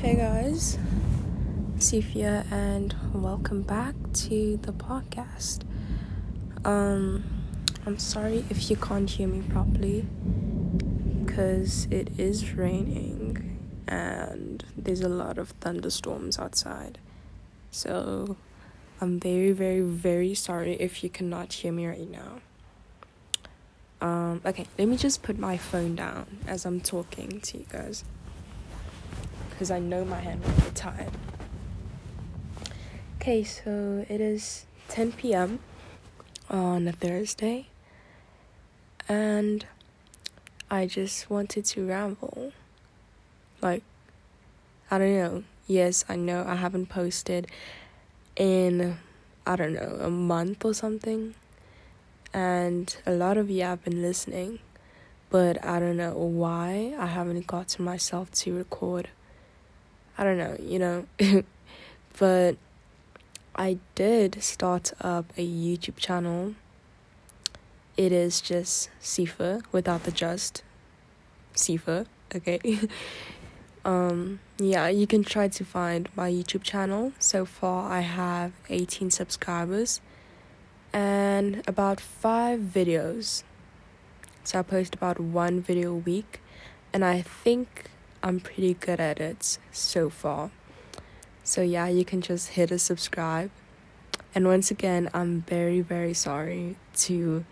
Hey guys, Sifia, and welcome back to the podcast. Um, I'm sorry if you can't hear me properly because it is raining and there's a lot of thunderstorms outside. So, I'm very, very, very sorry if you cannot hear me right now. Um, okay, let me just put my phone down as I'm talking to you guys because I know my hand get tired. Okay, so it is 10 p.m. on a Thursday, and I just wanted to ramble. Like, I don't know. Yes, I know I haven't posted in, I don't know, a month or something, and a lot of you have been listening, but I don't know why I haven't gotten myself to record I don't know, you know. but I did start up a YouTube channel. It is just Sifa without the just. Sifa, okay. um yeah, you can try to find my YouTube channel. So far I have 18 subscribers and about 5 videos. So I post about one video a week and I think I'm pretty good at it so far. So, yeah, you can just hit a subscribe. And once again, I'm very, very sorry to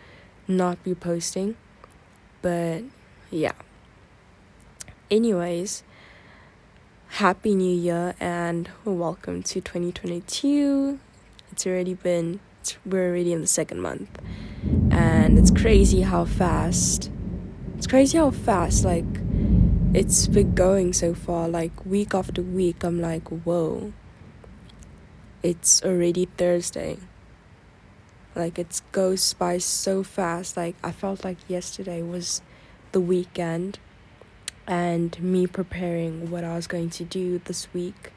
not be posting. But, yeah. Anyways, Happy New Year and welcome to 2022. It's already been, it's, we're already in the second month. And it's crazy how fast, it's crazy how fast, like, it's been going so far like week after week i'm like whoa. It's already thursday. Like it goes by so fast. Like i felt like yesterday was the weekend and me preparing what i was going to do this week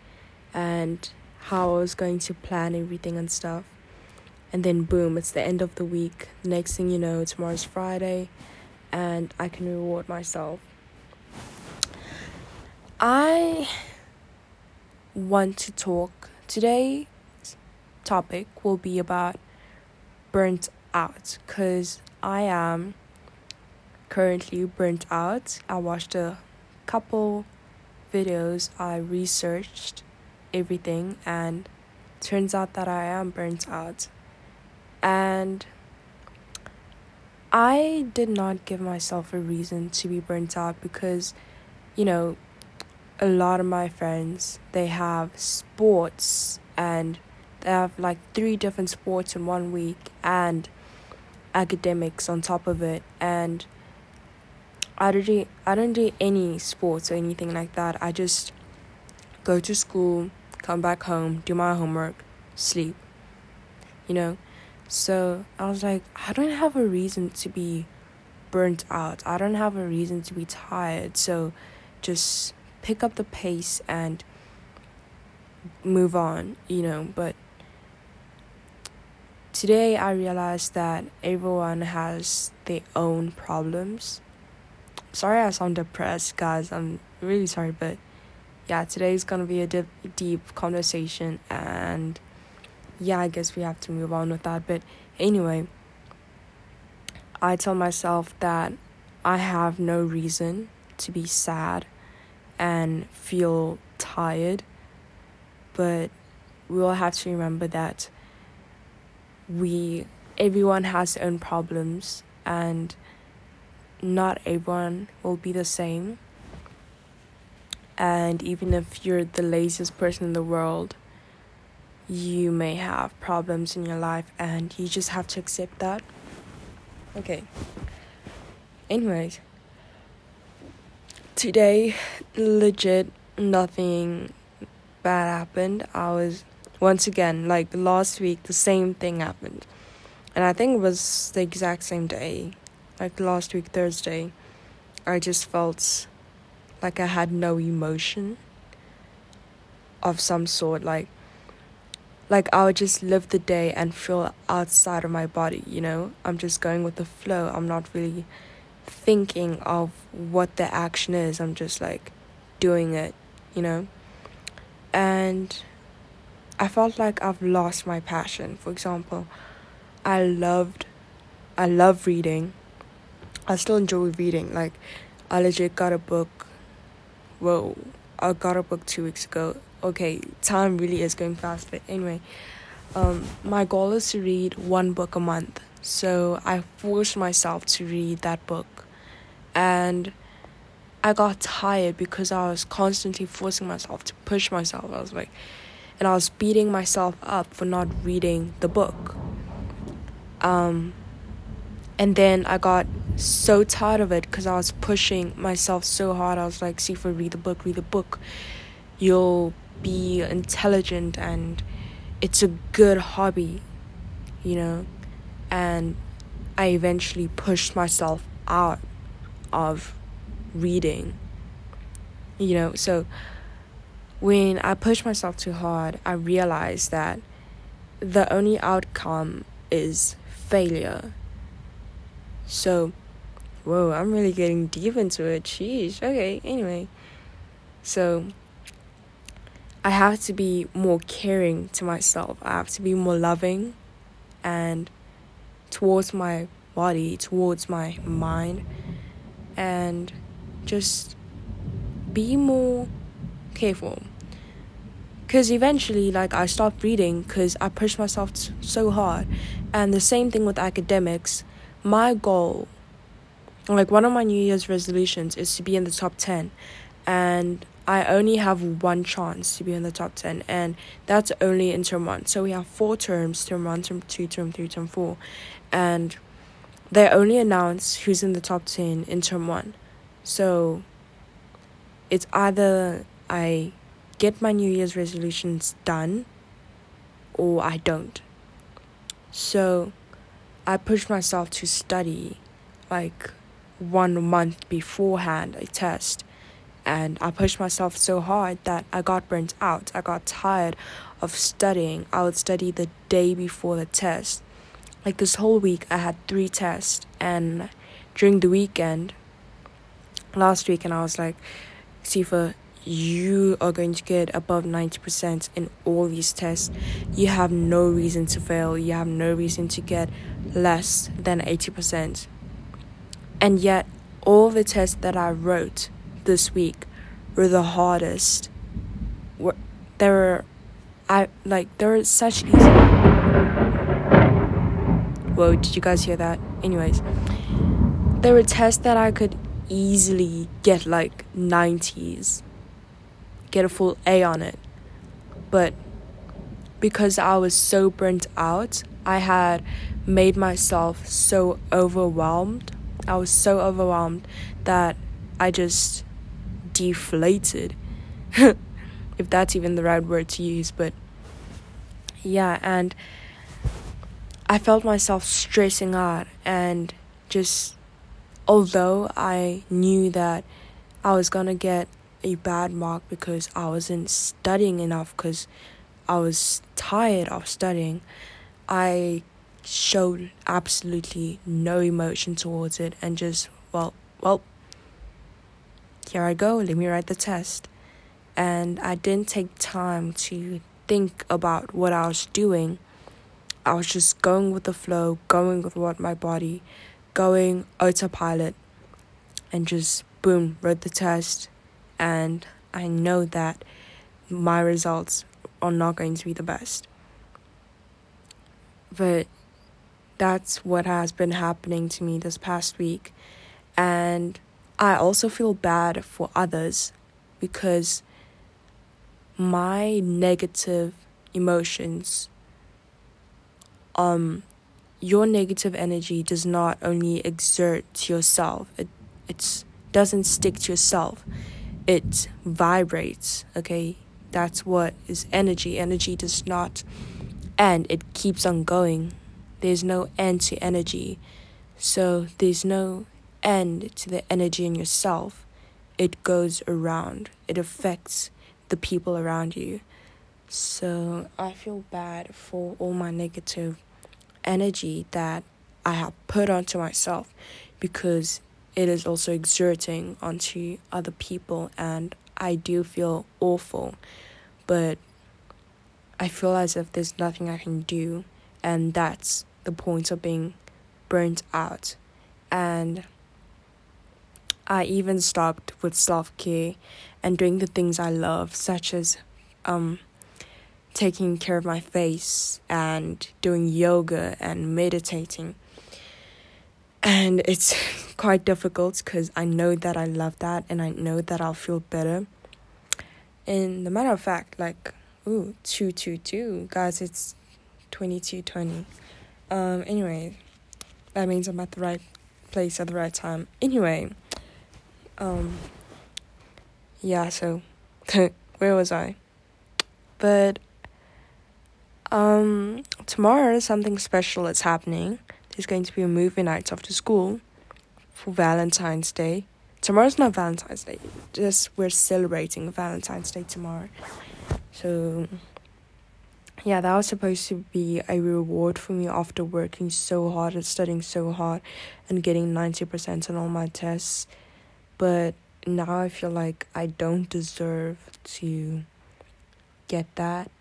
and how i was going to plan everything and stuff. And then boom it's the end of the week. Next thing you know tomorrow's friday and i can reward myself I want to talk today's topic will be about burnt out because I am currently burnt out. I watched a couple videos, I researched everything and turns out that I am burnt out. And I did not give myself a reason to be burnt out because you know a lot of my friends they have sports and they have like three different sports in one week and academics on top of it and I don't do I don't do any sports or anything like that. I just go to school, come back home, do my homework, sleep. You know? So I was like, I don't have a reason to be burnt out. I don't have a reason to be tired. So just pick up the pace and move on, you know. But today I realized that everyone has their own problems. Sorry, I sound depressed, guys. I'm really sorry, but yeah, today is gonna be a deep, deep conversation, and yeah, I guess we have to move on with that. But anyway, I tell myself that I have no reason to be sad and feel tired, but we all have to remember that we everyone has their own problems and not everyone will be the same. And even if you're the laziest person in the world, you may have problems in your life and you just have to accept that. Okay. Anyways, today legit nothing bad happened. I was once again like last week the same thing happened. And I think it was the exact same day. Like last week Thursday. I just felt like I had no emotion of some sort like like I would just live the day and feel outside of my body, you know? I'm just going with the flow. I'm not really thinking of what the action is. I'm just like doing it, you know? and I felt like I've lost my passion. For example, I loved I love reading. I still enjoy reading. Like I legit got a book whoa, I got a book two weeks ago. Okay, time really is going fast, but anyway. Um, my goal is to read one book a month. So I forced myself to read that book. And I got tired because I was constantly forcing myself to push myself. I was like, and I was beating myself up for not reading the book. Um, and then I got so tired of it because I was pushing myself so hard. I was like, Sifa, read the book, read the book. You'll be intelligent and it's a good hobby, you know? And I eventually pushed myself out of reading, you know? So when I push myself too hard, I realize that the only outcome is failure. So, whoa, I'm really getting deep into it. Sheesh. Okay, anyway. So, I have to be more caring to myself. I have to be more loving and towards my body, towards my mind, and just be more careful. Because eventually, like, I stopped reading because I pushed myself so hard. And the same thing with academics. My goal, like, one of my New Year's resolutions is to be in the top 10. And I only have one chance to be in the top 10, and that's only in term one. So we have four terms term one, term two, term three, term four. And they only announce who's in the top 10 in term one. So it's either I get my New Year's resolutions done or I don't. So I push myself to study like one month beforehand a test and I pushed myself so hard that I got burnt out. I got tired of studying. I would study the day before the test. Like this whole week, I had three tests, and during the weekend, last week and I was like, Sifa, you are going to get above 90% in all these tests. You have no reason to fail. You have no reason to get less than 80%. And yet, all the tests that I wrote this week were the hardest. There were, I like there were such easy. Whoa! Did you guys hear that? Anyways, there were tests that I could easily get like nineties, get a full A on it, but because I was so burnt out, I had made myself so overwhelmed. I was so overwhelmed that I just deflated. if that's even the right word to use, but yeah, and I felt myself stressing out and just although I knew that I was gonna get a bad mark because I wasn't studying enough because I was tired of studying, I showed absolutely no emotion towards it and just well well here I go, let me write the test. And I didn't take time to think about what I was doing. I was just going with the flow, going with what my body, going autopilot, and just boom, wrote the test. And I know that my results are not going to be the best. But that's what has been happening to me this past week. And I also feel bad for others because my negative emotions um your negative energy does not only exert to yourself it it doesn't stick to yourself it vibrates okay? That's what is energy. Energy does not end it keeps on going. There's no end to energy. So there's no end to the energy in yourself, it goes around, it affects the people around you. So I feel bad for all my negative energy that I have put onto myself because it is also exerting onto other people and I do feel awful. but I feel as if there's nothing I can do, and that's the point of being burnt out. And I even stopped with self care and doing the things I love, such as um, taking care of my face and doing yoga and meditating. And it's quite difficult because I know that I love that and I know that I'll feel better. And the matter of fact, like, ooh, 222, guys, it's 2220. Um, anyway, that means I'm at the right place at the right time. Anyway, um, yeah, so where was I? But um, tomorrow something special is happening. There's going to be a movie night after school for Valentine's Day. Tomorrow's not Valentine's Day. Just we're celebrating Valentine's Day tomorrow. So yeah, that was supposed to be a reward for me after working so hard and studying so hard and getting 90% on all my tests. But now I feel like I don't deserve to get that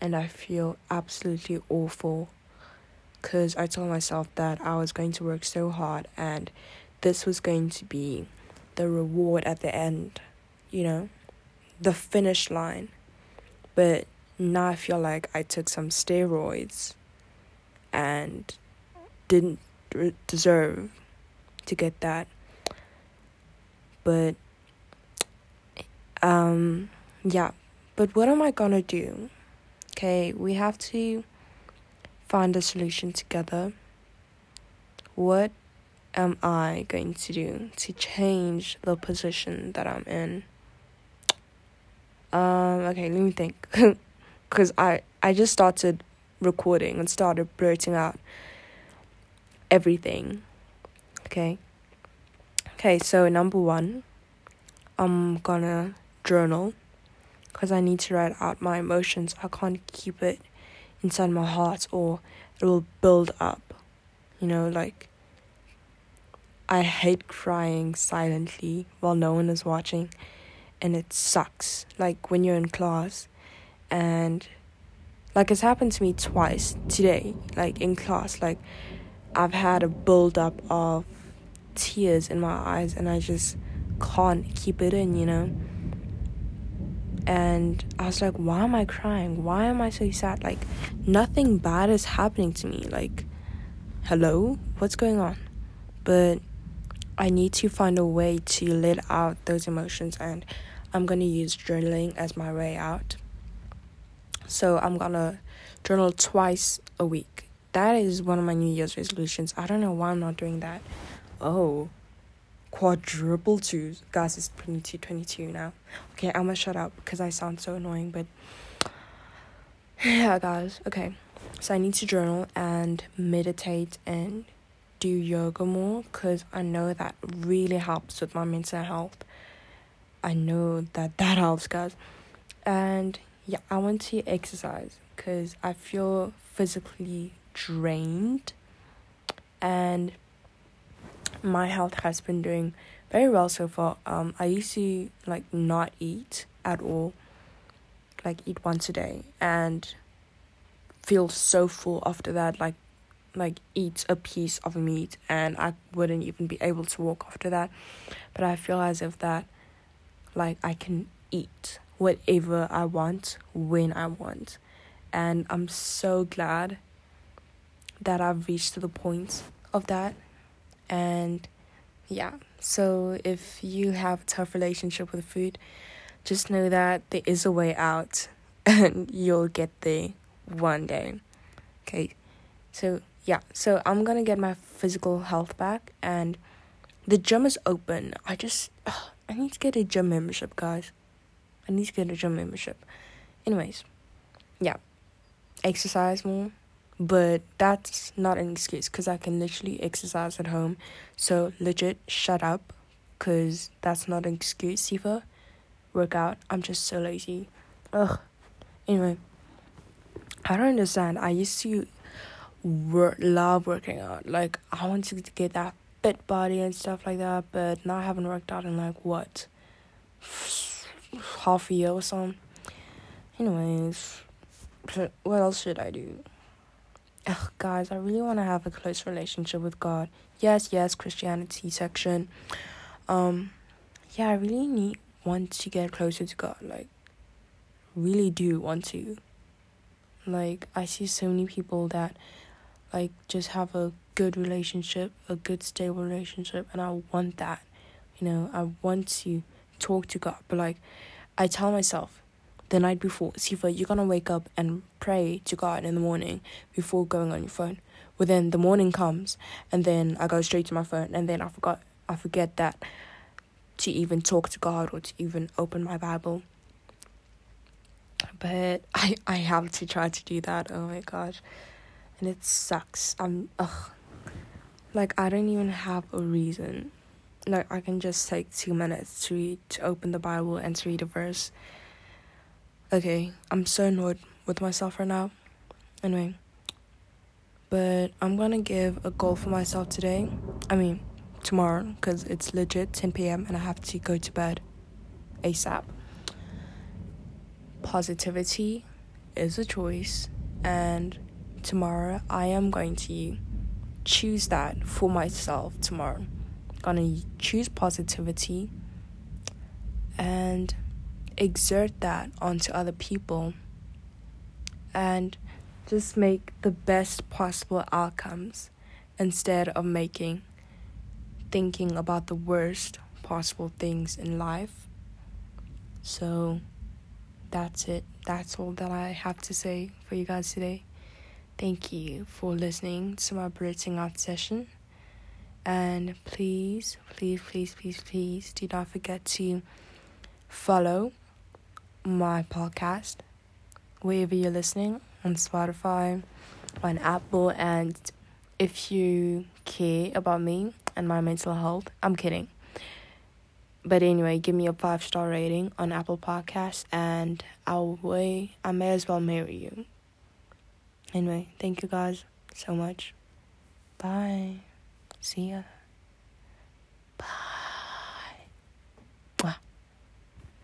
and I feel absolutely awful because I told myself that I was going to work so hard and this was going to be the reward at the end, you know, the finish line. But now I feel like I took some steroids and didn't deserve to get that. But, um, yeah. But what am I gonna do? Okay, we have to find a solution together. What am I going to do to change the position that I'm in? Um, okay, let me think. Because I, I just started recording and started blurting out everything. Okay. Okay, so number one, I'm gonna journal because I need to write out my emotions. I can't keep it inside my heart or it will build up. You know, like I hate crying silently while no one is watching and it sucks. Like when you're in class and like it's happened to me twice today, like in class, like I've had a build up of tears in my eyes and I just can't keep it in, you know and I was like, why am I crying? Why am I so sad? Like, nothing bad is happening to me. Like, hello? What's going on? But I need to find a way to let out those emotions, and I'm gonna use journaling as my way out. So, I'm gonna journal twice a week. That is one of my New Year's resolutions. I don't know why I'm not doing that. Oh, quadruple twos. Guys, it's 22 22 now. Okay, I'm gonna shut up because I sound so annoying, but yeah, guys. Okay, so I need to journal and meditate and do yoga more because I know that really helps with my mental health. I know that that helps, guys. And yeah, I want to exercise because I feel physically drained and my health has been doing very well so far. Um, I used to like not eat at all, like eat once a day, and feel so full after that. Like, like eat a piece of meat, and I wouldn't even be able to walk after that. But I feel as if that, like, I can eat whatever I want when I want, and I'm so glad that I've reached to the point of that and yeah so if you have a tough relationship with food just know that there is a way out and you'll get there one day. Okay so yeah so i'm gonna get my physical health back and the gym is open. I just ugh, i need to get a gym membership guys. I need to get a gym membership. Anyways yeah exercise more but that's not an excuse because I can literally exercise at home. So, legit, shut up because that's not an excuse either. Work out. I'm just so lazy. Ugh. Anyway, I don't understand. I used to work, love working out. Like, I wanted to get that fit body and stuff like that, but now I haven't worked out in like what? Half a year or something. Anyways, what else should I do? Ugh, guys, I really want to have a close relationship with God. Yes, yes, Christianity section. Um, yeah, I really need want to get closer to God. Like, really do want to. Like, I see so many people that, like, just have a good relationship, a good stable relationship, and I want that. You know, I want to talk to God, but like, I tell myself the night before, Sifa, you're gonna wake up and pray to God in the morning before going on your phone. Well, then the morning comes, and then I go straight to my phone, and then I forgot, I forget that to even talk to God or to even open my Bible. But I I have to try to do that. Oh my gosh, and it sucks. I'm ugh, like I don't even have a reason. Like I can just take two minutes to read, to open the Bible and to read a verse. Okay, I'm so annoyed with myself right now. Anyway, but I'm gonna give a goal for myself today. I mean, tomorrow because it's legit 10 p.m. and I have to go to bed ASAP. Positivity is a choice, and tomorrow I am going to choose that for myself tomorrow. Gonna choose positivity and exert that onto other people and just make the best possible outcomes instead of making thinking about the worst possible things in life. So that's it. That's all that I have to say for you guys today. Thank you for listening to my breathing out session. And please, please, please, please, please do not forget to follow my podcast wherever you're listening on Spotify, on Apple, and if you care about me and my mental health, I'm kidding. But anyway, give me a five star rating on Apple Podcasts, and I'll way I may as well marry you. Anyway, thank you guys so much. Bye. See ya.